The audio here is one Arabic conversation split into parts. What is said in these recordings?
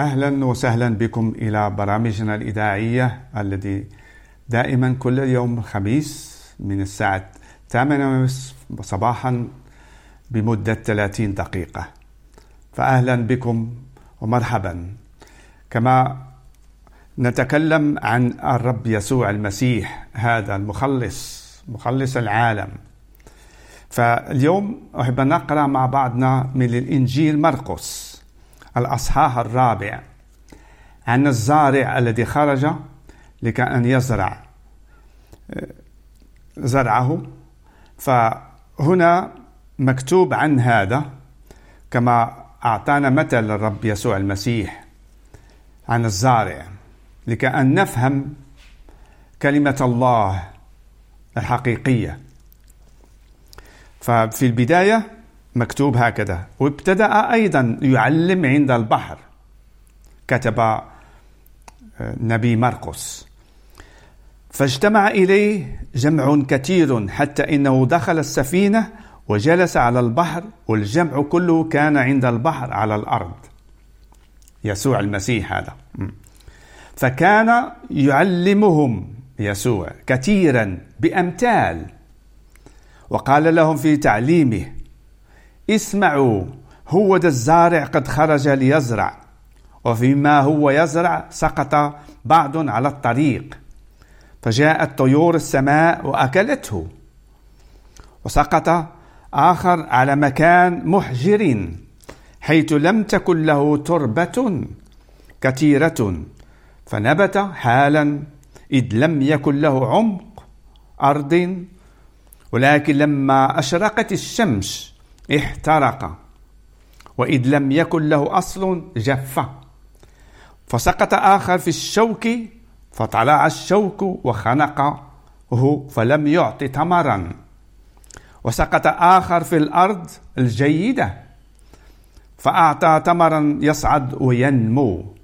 أهلا وسهلا بكم إلى برامجنا الإذاعية الذي دائما كل يوم خميس من الساعة 8 صباحا بمدة 30 دقيقة. فاهلا بكم ومرحبا. كما نتكلم عن الرب يسوع المسيح هذا المخلص مخلص العالم. فاليوم أحب نقرأ مع بعضنا من الإنجيل مرقس. الأصحاح الرابع. عن الزارع الذي خرج لكي أن يزرع زرعه. فهنا مكتوب عن هذا كما أعطانا مثل الرب يسوع المسيح عن الزارع. لكي أن نفهم كلمة الله الحقيقية. ففي البداية مكتوب هكذا. وابتدأ أيضا يعلم عند البحر. كتب آه، نبي مرقس. فاجتمع إليه جمع كثير حتى إنه دخل السفينة وجلس على البحر والجمع كله كان عند البحر على الأرض. يسوع المسيح هذا. فكان يعلمهم يسوع كثيرا بأمثال. وقال لهم في تعليمه اسمعوا هو ذا الزارع قد خرج ليزرع. وفيما هو يزرع سقط بعض على الطريق. فجاءت طيور السماء وأكلته. وسقط آخر على مكان محجر حيث لم تكن له تربة كثيرة. فنبت حالا إذ لم يكن له عمق أرض. ولكن لما أشرقت الشمس احترق. وإذ لم يكن له أصل جف. فسقط آخر في الشوك فطلع الشوك وخنقه فلم يعط ثمرا وسقط آخر في الأرض الجيدة فأعطى ثمرا يصعد وينمو.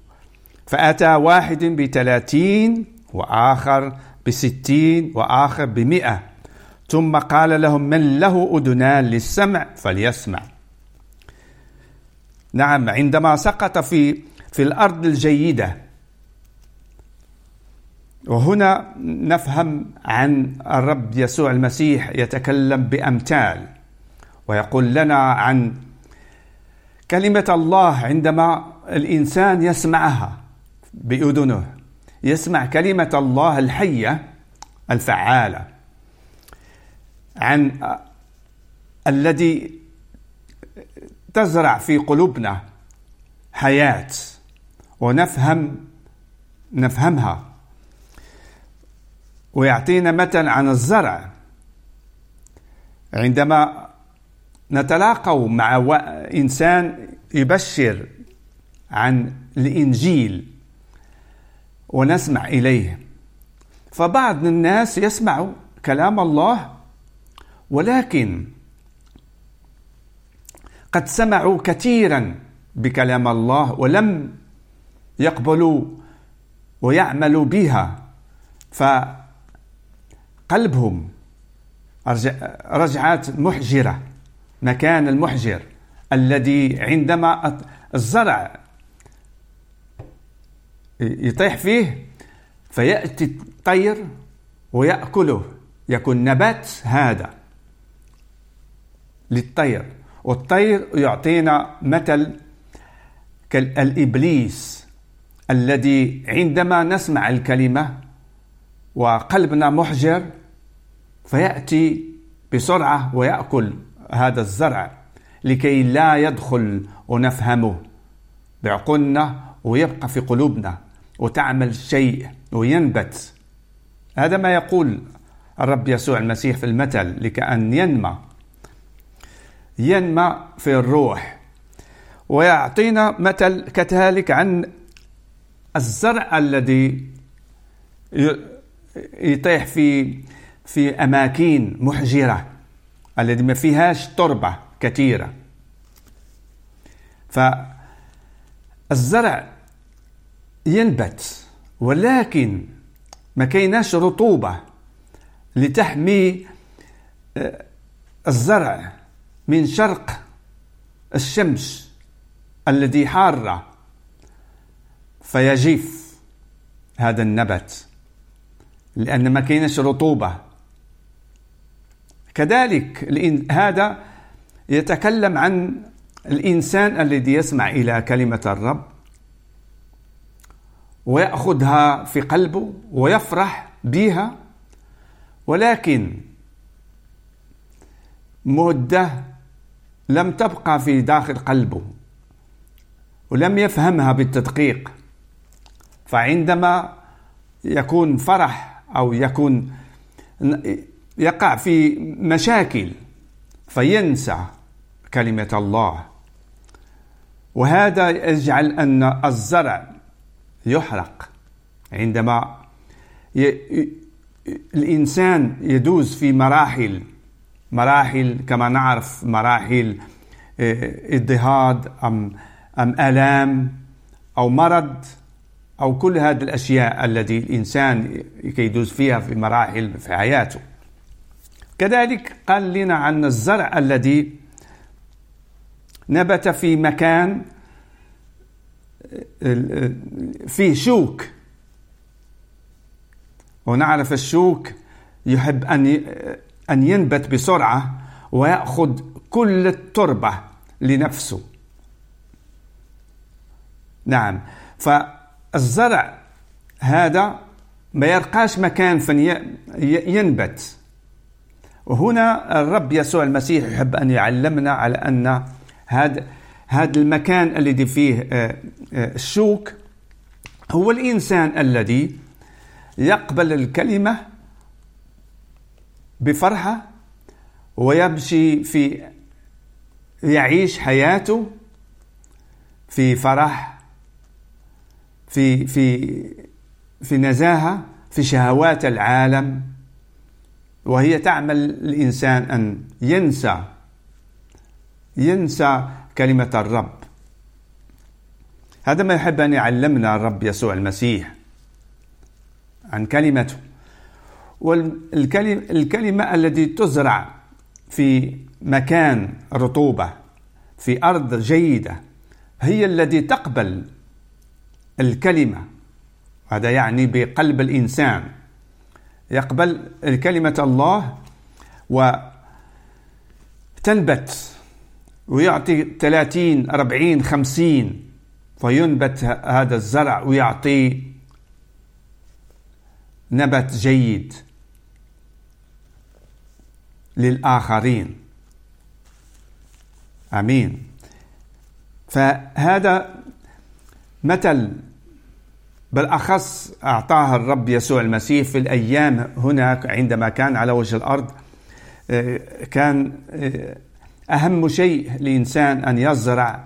فأتى واحد بثلاثين وآخر بستين وآخر بمئة. ثم قال لهم من له أذنان للسمع فليسمع. نعم عندما سقط في في الأرض الجيدة. وهنا نفهم عن الرب يسوع المسيح يتكلم بأمثال ويقول لنا عن كلمة الله عندما الإنسان يسمعها بأذنه. يسمع كلمة الله الحية الفعالة. عن الذي تزرع في قلوبنا حياة ونفهم نفهمها. ويعطينا مثل عن الزرع. عندما نتلاقوا مع إنسان يبشر عن الإنجيل ونسمع إليه فبعض الناس يسمع كلام الله ولكن قد سمعوا كثيرا بكلام الله ولم يقبلوا ويعملوا بها فقلبهم رجعات محجرة مكان المحجر الذي عندما الزرع يطيح فيه فيأتي الطير ويأكله يكون نبات هذا. للطير. والطير يعطينا مثل كالإبليس الذي عندما نسمع الكلمة وقلبنا محجر فيأتي بسرعة ويأكل هذا الزرع لكي لا يدخل ونفهمه. بعقولنا ويبقى في قلوبنا وتعمل شيء وينبت. هذا ما يقول الرب يسوع المسيح في المثل لكأن ينمى ينمى في الروح. ويعطينا مثل كذلك عن الزرع الذي يطيح في في أماكن محجرة الذي ما فيهاش تربة كثيرة. فالزرع ينبت ولكن ما كايناش رطوبة لتحمي آه، الزرع. من شرق الشمس الذي حارة فيجف هذا النبت لأن ما كاينش رطوبة كذلك هذا يتكلم عن الإنسان الذي يسمع إلى كلمة الرب ويأخذها في قلبه ويفرح بها ولكن مدة لم تبقى في داخل قلبه ولم يفهمها بالتدقيق. فعندما يكون فرح أو يكون يقع في مشاكل فينسى كلمة الله. وهذا يجعل أن الزرع يحرق. عندما الإنسان يدوز في مراحل مراحل كما نعرف مراحل آه، اضطهاد أم أم آلام أو مرض أو كل هذه الأشياء التي الإنسان يدوز فيها في مراحل في حياته. كذلك قال لنا عن الزرع الذي نبت في مكان آه، فيه شوك. ونعرف الشوك يحب أن أن ينبت بسرعة ويأخذ كل التربة لنفسه. نعم. فالزرع هذا ما يرقاش مكان ينبت. وهنا الرب يسوع المسيح يحب أن يعلمنا على أن هذا هذا المكان الذي فيه آه، آه، الشوك هو الإنسان الذي يقبل الكلمة بفرحة ويمشي في يعيش حياته في فرح في في في نزاهة في شهوات العالم. وهي تعمل الإنسان أن ينسى ينسى كلمة الرب. هذا ما يحب أن يعلمنا الرب يسوع المسيح عن كلمته. والكلمة التي تزرع في مكان رطوبة في أرض جيدة هي التي تقبل الكلمة. هذا يعني بقلب الإنسان. يقبل كلمة الله وتنبت ويعطي 30 40 50 فينبت هذا الزرع ويعطي نبت جيد. للآخرين. آمين. فهذا مثل بالاخص اعطاها الرب يسوع المسيح في الأيام هناك عندما كان على وجه الأرض آه، كان آه، أهم شيء لإنسان أن يزرع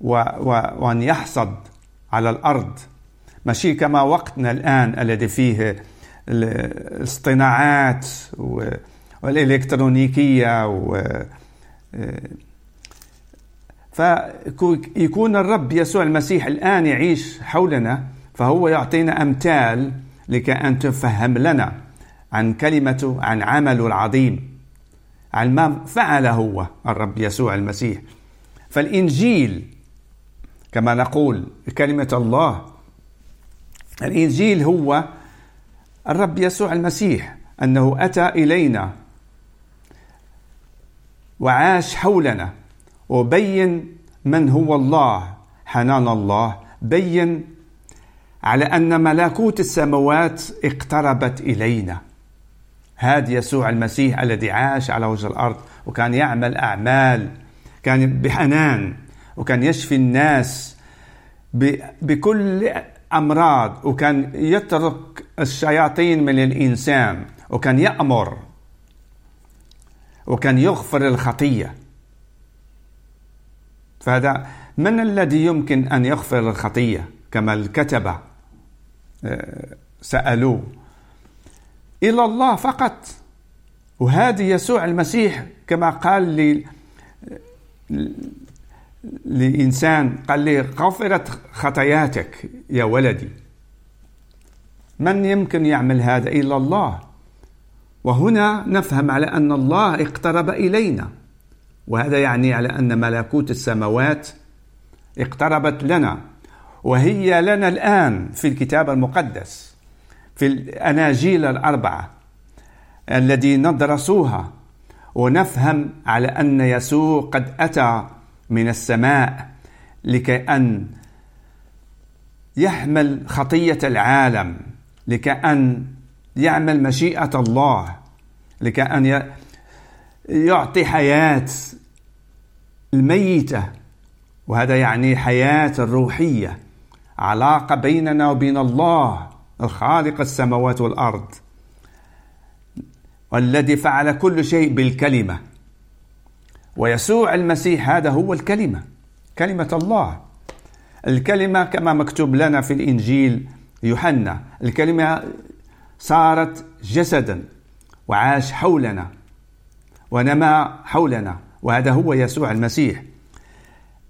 وأن يحصد على الأرض. ماشي كما وقتنا الآن الذي فيه الاصطناعات والإلكترونيكية و آه، فيكون الرب يسوع المسيح الآن يعيش حولنا فهو يعطينا أمثال لكي أن تفهم لنا عن كلمته عن عمله العظيم عن ما فعل هو الرب يسوع المسيح. فالإنجيل كما نقول كلمة الله الإنجيل هو الرب يسوع المسيح أنه أتى إلينا وعاش حولنا. وبين من هو الله حنان الله. بين على أن ملكوت السماوات اقتربت إلينا. هذا يسوع المسيح الذي عاش على وجه الأرض وكان يعمل أعمال كان بحنان وكان يشفي الناس بكل أمراض وكان يترك الشياطين من الإنسان وكان يأمر وكان يغفر الخطية. فهذا من الذي يمكن أن يغفر الخطية؟ كما الكتبه آه، سألوه. إلى الله فقط. وهذه يسوع المسيح كما قال لي لإنسان قال لي غفرت خطاياتك يا ولدي. من يمكن يعمل هذا؟ إلا الله. وهنا نفهم على أن الله اقترب إلينا. وهذا يعني على أن ملكوت السماوات اقتربت لنا. وهي لنا الآن في الكتاب المقدس في الأناجيل الأربعة الذي ندرسوها. ونفهم على أن يسوع قد أتى من السماء لكي أن يحمل خطية العالم لكي أن يعمل مشيئة الله لكي أن يعطي حياة الميتة. وهذا يعني حياة الروحية علاقة بيننا وبين الله الخالق السماوات والأرض والذي فعل كل شيء بالكلمة. ويسوع المسيح هذا هو الكلمة كلمة الله. الكلمة كما مكتوب لنا في الإنجيل يوحنا الكلمة صارت جسدا وعاش حولنا ونما حولنا وهذا هو يسوع المسيح.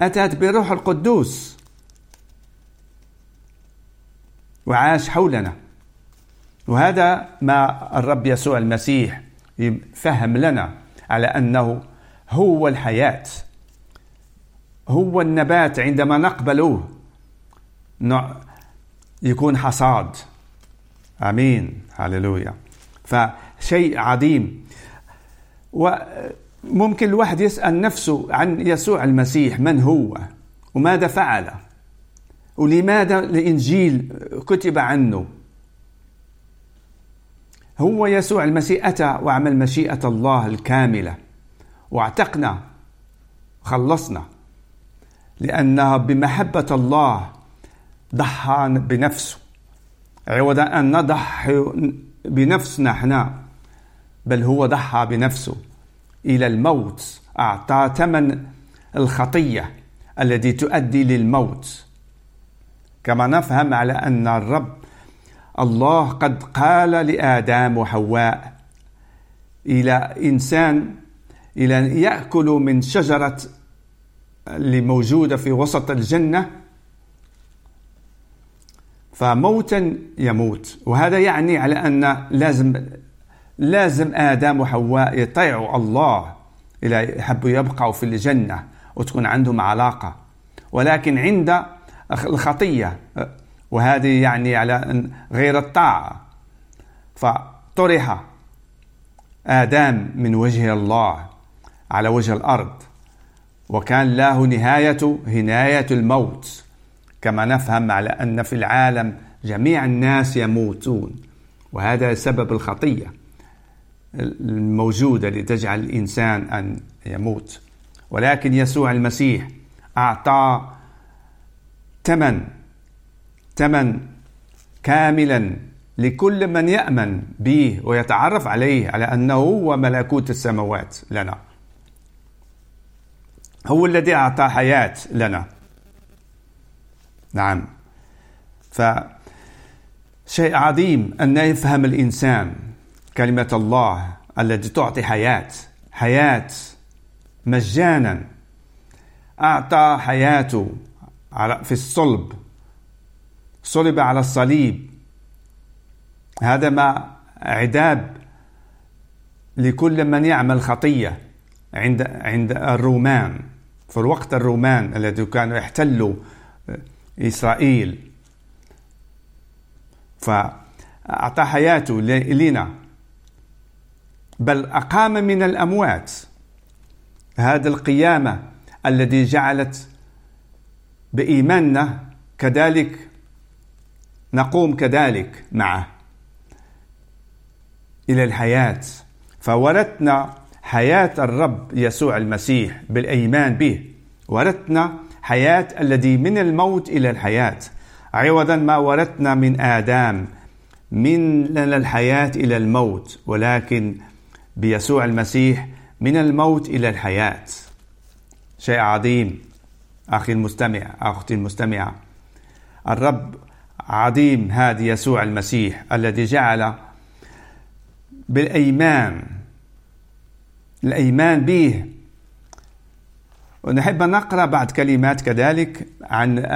أتت بروح القدوس وعاش حولنا. وهذا ما الرب يسوع المسيح فهم لنا على أنه هو الحياة هو النبات عندما نقبله. يكون حصاد. آمين. هللويا. فشيء عظيم. وممكن الواحد يسأل نفسه عن يسوع المسيح من هو؟ وماذا فعل؟ ولماذا الإنجيل كتب عنه؟ هو يسوع المسيح أتى وعمل مشيئة الله الكاملة. واعتقنا. خلصنا. لأنها بمحبة الله ضحى بنفسه. عوض أن نضحي بنفسنا إحنا بل هو ضحى بنفسه. إلى الموت أعطى ثمن الخطية التي تؤدي للموت. كما نفهم على أن الرب الله قد قال لآدم وحواء إلى إنسان إلى أن يأكلوا من شجرة اللي موجودة في وسط الجنة فموتا يموت. وهذا يعني على أن لازم لازم آدم وحواء يطيعوا الله إلى يحبوا يبقوا في الجنة وتكون عندهم علاقة. ولكن عند الخطية وهذه يعني على غير الطاعة. فطرح آدم من وجه الله على وجه الأرض وكان له نهاية هناية الموت. كما نفهم على أن في العالم جميع الناس يموتون وهذا سبب الخطية الموجودة لتجعل الإنسان أن يموت. ولكن يسوع المسيح أعطى ثمن ثمن كاملا لكل من يأمن به ويتعرف عليه على أنه هو ملكوت السماوات لنا. هو الذي أعطى حياة لنا. نعم. ف شيء عظيم أن يفهم الإنسان كلمة الله التي تعطي حياة. حياة مجانا. أعطى حياته في الصلب. صلب على الصليب. هذا ما عذاب لكل من يعمل خطية عند عند الرومان. في الوقت الرومان الذي كانوا يحتلوا إسرائيل. فأعطى حياته لنا بل أقام من الأموات. هذه القيامة الذي جعلت بإيماننا كذلك نقوم كذلك معه إلى الحياة. فورثنا حياة الرب يسوع المسيح بالإيمان به. ورثنا حياة الذي من الموت إلى الحياة. عوضا ما ورثنا من آدم من الحياة إلى الموت ولكن بيسوع المسيح من الموت إلى الحياة. شيء عظيم أخي المستمع أختي المستمعة. الرب عظيم هذا يسوع المسيح الذي جعل بالأيمان الأيمان به ونحب نقرأ بعض كلمات كذلك عن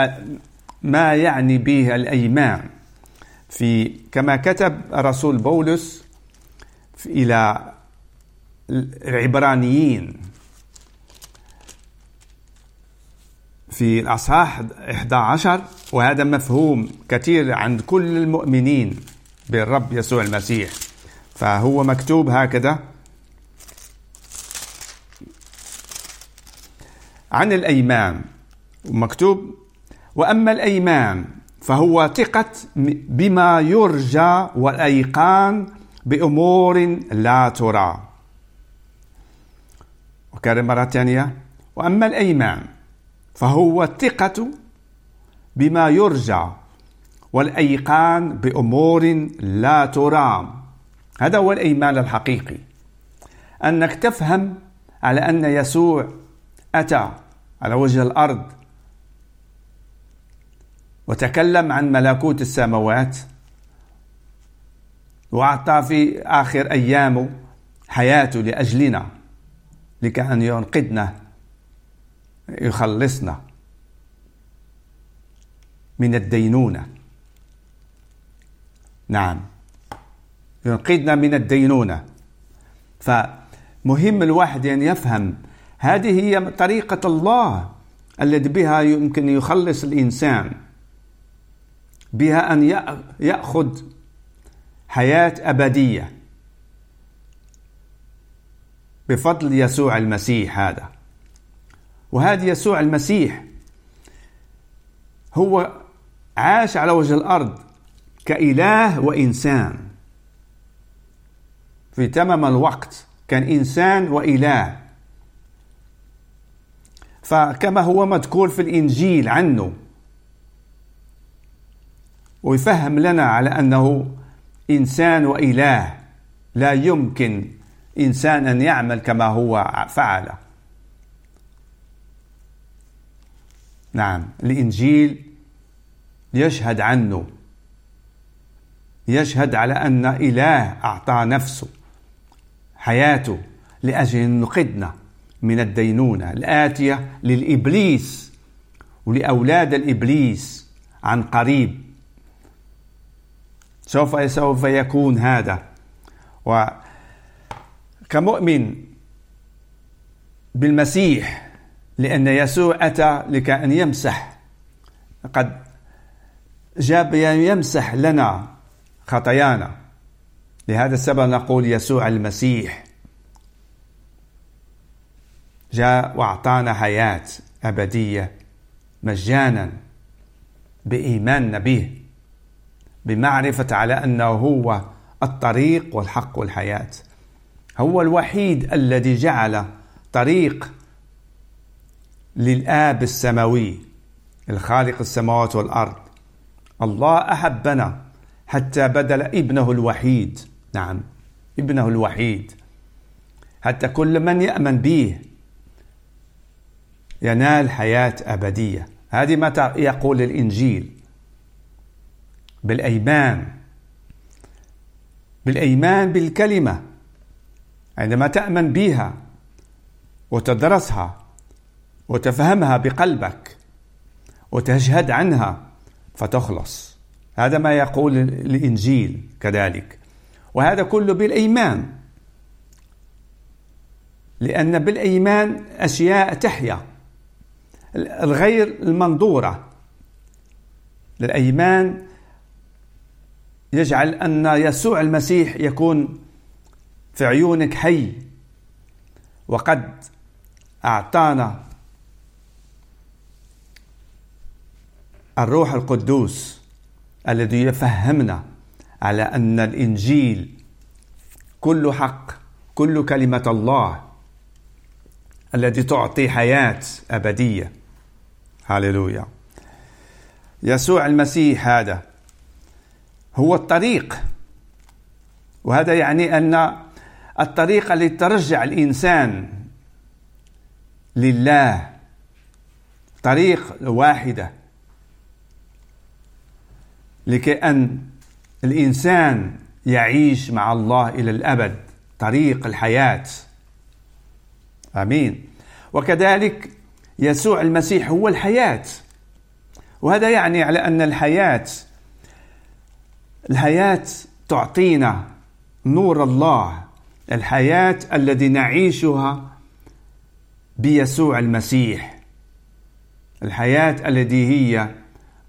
ما يعني به الأيمان. في كما كتب رسول بولس إلى العبرانيين في الأصحاح 11 وهذا مفهوم كثير عند كل المؤمنين بالرب يسوع المسيح. فهو مكتوب هكذا عن الأيمان مكتوب وأما الأيمان فهو ثقة بما يرجى والأيقان بأمور لا ترى. وكرر مرة ثانية وأما الأيمان فهو الثقة بما يرجى والأيقان بأمور لا ترى. هذا هو الإيمان الحقيقي. أنك تفهم على أن يسوع أتى على وجه الأرض وتكلم عن ملكوت السماوات وأعطى في آخر أيامه حياته لأجلنا لكي أن ينقذنا يخلصنا من الدينونة. نعم ينقذنا من الدينونة. فمهم الواحد أن يفهم هذه هي طريقة الله التي بها يمكن يخلص الإنسان بها أن يأخذ حياة أبدية بفضل يسوع المسيح هذا. وهذا يسوع المسيح هو عاش على وجه الأرض كإله وإنسان. في تمام الوقت كان إنسان وإله. فكما هو مذكور في الإنجيل عنه. ويفهم لنا على أنه إنسان وإله. لا يمكن إنسان أن يعمل كما هو فعل. نعم الإنجيل يشهد عنه. يشهد على أن إله أعطى نفسه حياته لأجل أن نقدنا. من الدينونة الآتية للإبليس ولأولاد الإبليس عن قريب. سوف سوف يكون هذا. وكمؤمن بالمسيح لأن يسوع أتى لكي أن يمسح. قد جاء يمسح لنا خطايانا. لهذا السبب نقول يسوع المسيح. جاء وأعطانا حياة أبدية مجانا بإيماننا به بمعرفة على أنه هو الطريق والحق والحياة. هو الوحيد الذي جعل طريق للآب السماوي الخالق السماوات والأرض. الله أحبنا حتى بدل ابنه الوحيد. نعم ابنه الوحيد. حتى كل من يأمن به ينال حياة أبدية. هذه ما يقول الإنجيل. بالأيمان. بالأيمان بالكلمة. عندما تأمن بها وتدرسها وتفهمها بقلبك وتشهد عنها فتخلص. هذا ما يقول الإنجيل كذلك. وهذا كله بالأيمان. لأن بالأيمان أشياء تحيا. الغير المنظورة للأيمان يجعل أن يسوع المسيح يكون في عيونك حي وقد أعطانا الروح القدوس الذي يفهمنا على أن الإنجيل كل حق كل كلمة الله التي تعطي حياة أبدية. هللويا يسوع المسيح هذا هو الطريق. وهذا يعني أن الطريق التي ترجع الإنسان لله. طريق واحدة. لكي أن الإنسان يعيش مع الله إلى الأبد. طريق الحياة. آمين. وكذلك يسوع المسيح هو الحياة. وهذا يعني على أن الحياة الحياة تعطينا نور الله. الحياة الذي نعيشها بيسوع المسيح. الحياة التي هي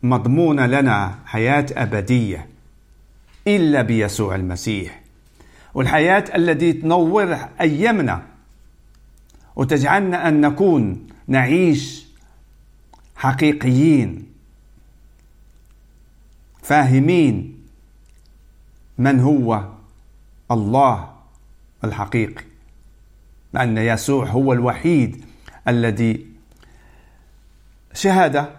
مضمونة لنا حياة أبدية إلا بيسوع المسيح. والحياة التي تنور أيامنا. وتجعلنا أن نكون نعيش حقيقيين فاهمين من هو الله الحقيقي. لأن يسوع هو الوحيد الذي شهد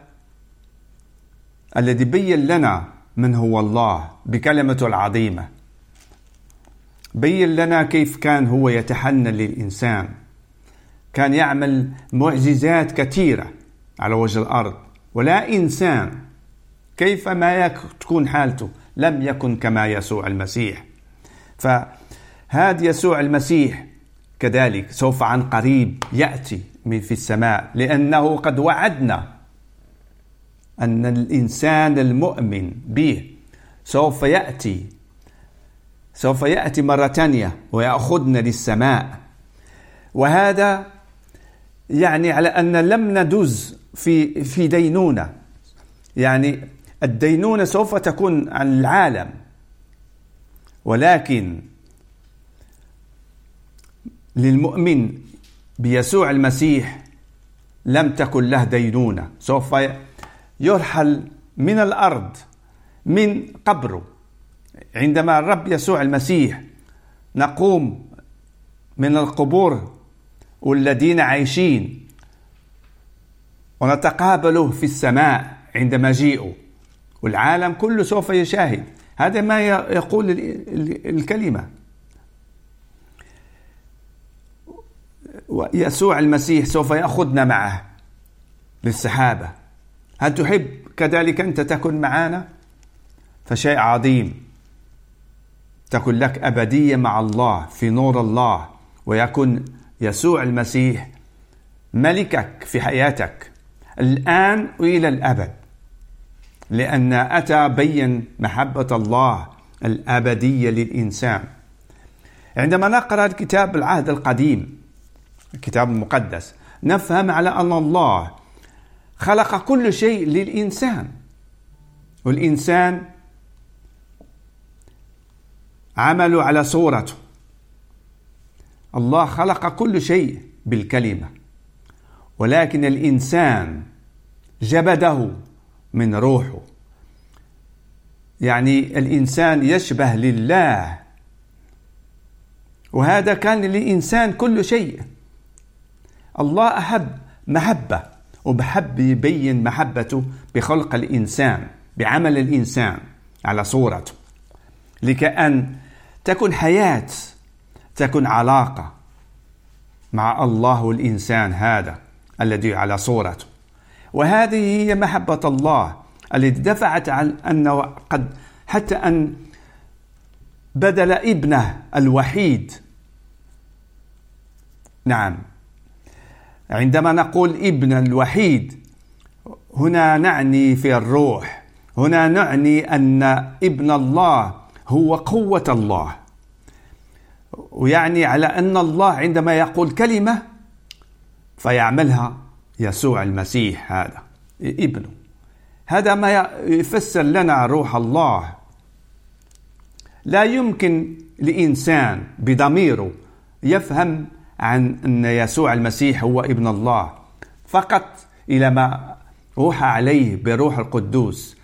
الذي بين لنا من هو الله بكلمته العظيمة. بين لنا كيف كان هو يتحنن للإنسان. كان يعمل معجزات كثيرة على وجه الأرض. ولا إنسان كيف ما تكون حالته لم يكن كما يسوع المسيح. فهذا يسوع المسيح كذلك سوف عن قريب يأتي من في السماء لأنه قد وعدنا أن الإنسان المؤمن به سوف يأتي سوف يأتي مرة ثانية ويأخذنا للسماء. وهذا يعني على أن لم ندز في في دينونة. يعني الدينونة سوف تكون عن العالم. ولكن للمؤمن بيسوع المسيح لم تكن له دينونة. سوف يرحل من الأرض من قبره. عندما الرب يسوع المسيح نقوم من القبور والذين عايشين. ونتقابله في السماء عند مجيئه. والعالم كله سوف يشاهد. هذا ما يقول الكلمة. يسوع المسيح سوف يأخذنا معه للسحابة. هل تحب كذلك أنت تكن معنا فشيء عظيم. تكن لك أبدية مع الله في نور الله. ويكون يسوع المسيح ملكك في حياتك الآن وإلى الأبد. لأن أتى بين محبة الله الأبدية للإنسان. عندما نقرأ الكتاب العهد القديم الكتاب المقدس نفهم على أن الله خلق كل شيء للإنسان. والإنسان عملوا على صورته. الله خلق كل شيء بالكلمة ولكن الإنسان جبده من روحه. يعني الإنسان يشبه لله وهذا كان للإنسان كل شيء. الله أحب محبة وبحب يبين محبته بخلق الإنسان بعمل الإنسان على صورته. لكأن تكن حياة تكن علاقة مع الله والإنسان هذا الذي على صورته. وهذه هي محبة الله التي دفعت عن أنه قد حتى أن بدل ابنه الوحيد. نعم. عندما نقول ابن الوحيد هنا نعني في الروح هنا نعني أن ابن الله هو قوة الله. ويعني على أن الله عندما يقول كلمة فيعملها يسوع المسيح هذا ابنه. هذا ما يفسر لنا روح الله. لا يمكن لإنسان بضميره يفهم عن أن يسوع المسيح هو ابن الله. فقط إلى ما روح عليه بروح القدوس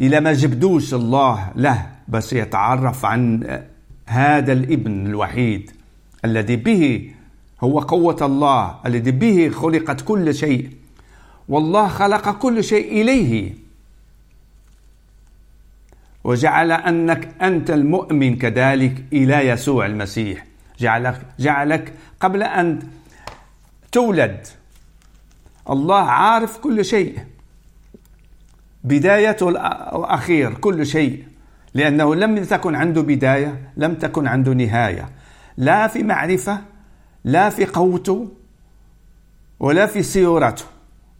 إلى ما جبدوش الله له بس يتعرف عن هذا الابن الوحيد الذي به هو قوة الله الذي به خلقت كل شيء. والله خلق كل شيء إليه. وجعل أنك أنت المؤمن كذلك إلى يسوع المسيح. جعلك جعلك قبل أن تولد. الله عارف كل شيء. بداية وأخير كل شيء. لأنه لم تكن عنده بداية لم تكن عنده نهاية. لا في معرفة لا في قوته ولا في سيورته.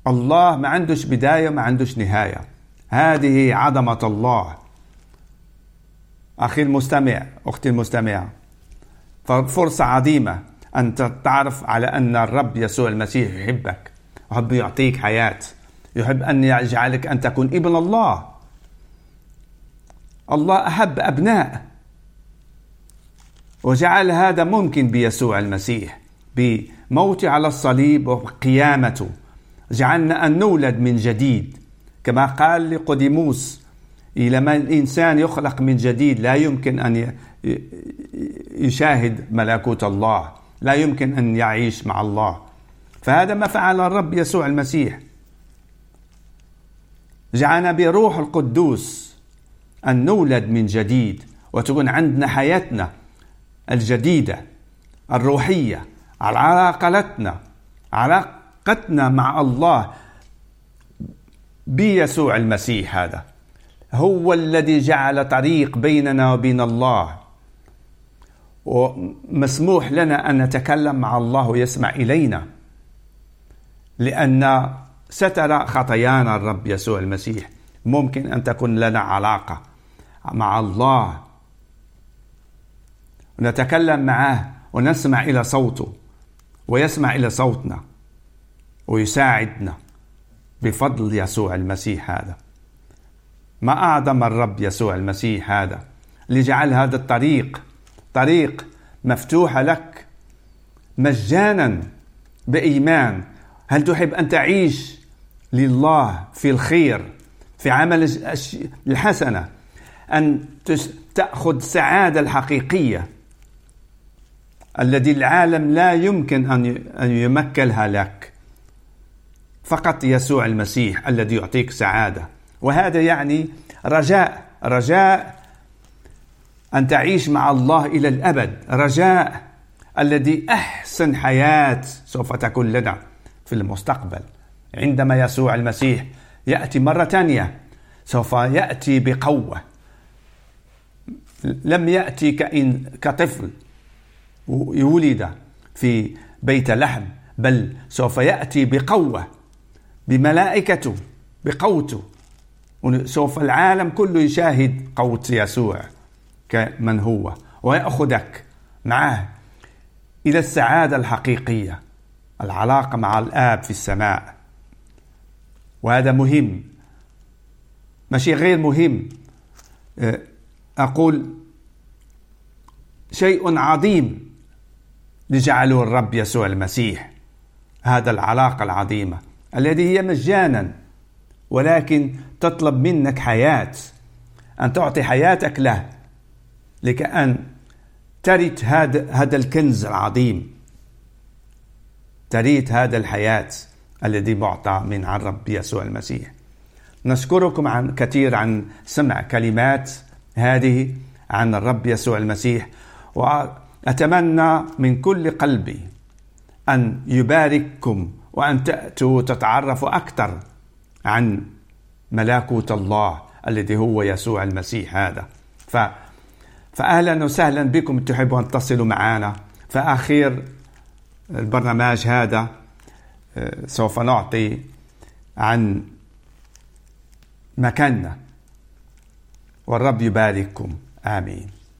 الله ما عندوش بداية ما عندوش نهاية. هذه عظمة الله. أخي المستمع أختي المستمعة فرصة عظيمة أن تعرف على أن الرب يسوع المسيح يحبك. يحب يعطيك حياة. يحب أن يجعلك أن تكون ابن الله. الله أحب أبناء. وجعل هذا ممكن بيسوع المسيح بموته على الصليب وقيامته. جعلنا أن نولد من جديد. كما قال لقديموس ما الإنسان يخلق من جديد لا يمكن أن يشاهد ملكوت الله. لا يمكن أن يعيش مع الله. فهذا ما فعل الرب يسوع المسيح. جعلنا بروح القدوس. أن نولد من جديد وتكون عندنا حياتنا الجديدة الروحية على علاقتنا علاقتنا مع الله بيسوع المسيح هذا. هو الذي جعل طريق بيننا وبين الله. ومسموح لنا أن نتكلم مع الله ويسمع إلينا. لأن ستر خطايانا الرب يسوع المسيح. ممكن أن تكون لنا علاقة مع الله. ونتكلم معه ونسمع إلى صوته ويسمع إلى صوتنا ويساعدنا بفضل يسوع المسيح هذا. ما أعظم الرب يسوع المسيح هذا؟ لجعل هذا الطريق طريق مفتوحه لك مجانا بإيمان. هل تحب أن تعيش لله في الخير؟ في عمل الحسنة أن تأخذ السعاده الحقيقية الذي العالم لا يمكن أن يمكلها لك. فقط يسوع المسيح الذي يعطيك سعادة. وهذا يعني رجاء رجاء أن تعيش مع الله إلى الأبد. رجاء الذي أحسن حياة سوف تكون لنا في المستقبل. عندما يسوع المسيح يأتي مرة ثانية سوف يأتي بقوة. لم يأتي كإن كطفل ولد في بيت لحم بل سوف يأتي بقوة بملائكته بقوته سوف العالم كله يشاهد قوة يسوع كمن هو ويأخذك معه إلى السعادة الحقيقية العلاقة مع الآب في السماء. وهذا مهم. ماشي غير مهم. أه، أقول شيء عظيم لجعله الرب يسوع المسيح هذا العلاقة العظيمة الذي هي مجانا ولكن تطلب منك حياة أن تعطي حياتك له لكأن ترث هذا هذا الكنز العظيم. تريد هذا الحياة. الذي معطى من عن رب يسوع المسيح. نشكركم عن كثير عن سمع كلمات هذه عن الرب يسوع المسيح وأتمنى من كل قلبي أن يبارككم وأن تأتوا تتعرفوا أكثر عن ملكوت الله الذي هو يسوع المسيح هذا. ف فأهلا وسهلا بكم تحبوا أن تصلوا معنا. فأخير البرنامج هذا سوف نعطي عن مكاننا. والرب يبارككم. آمين.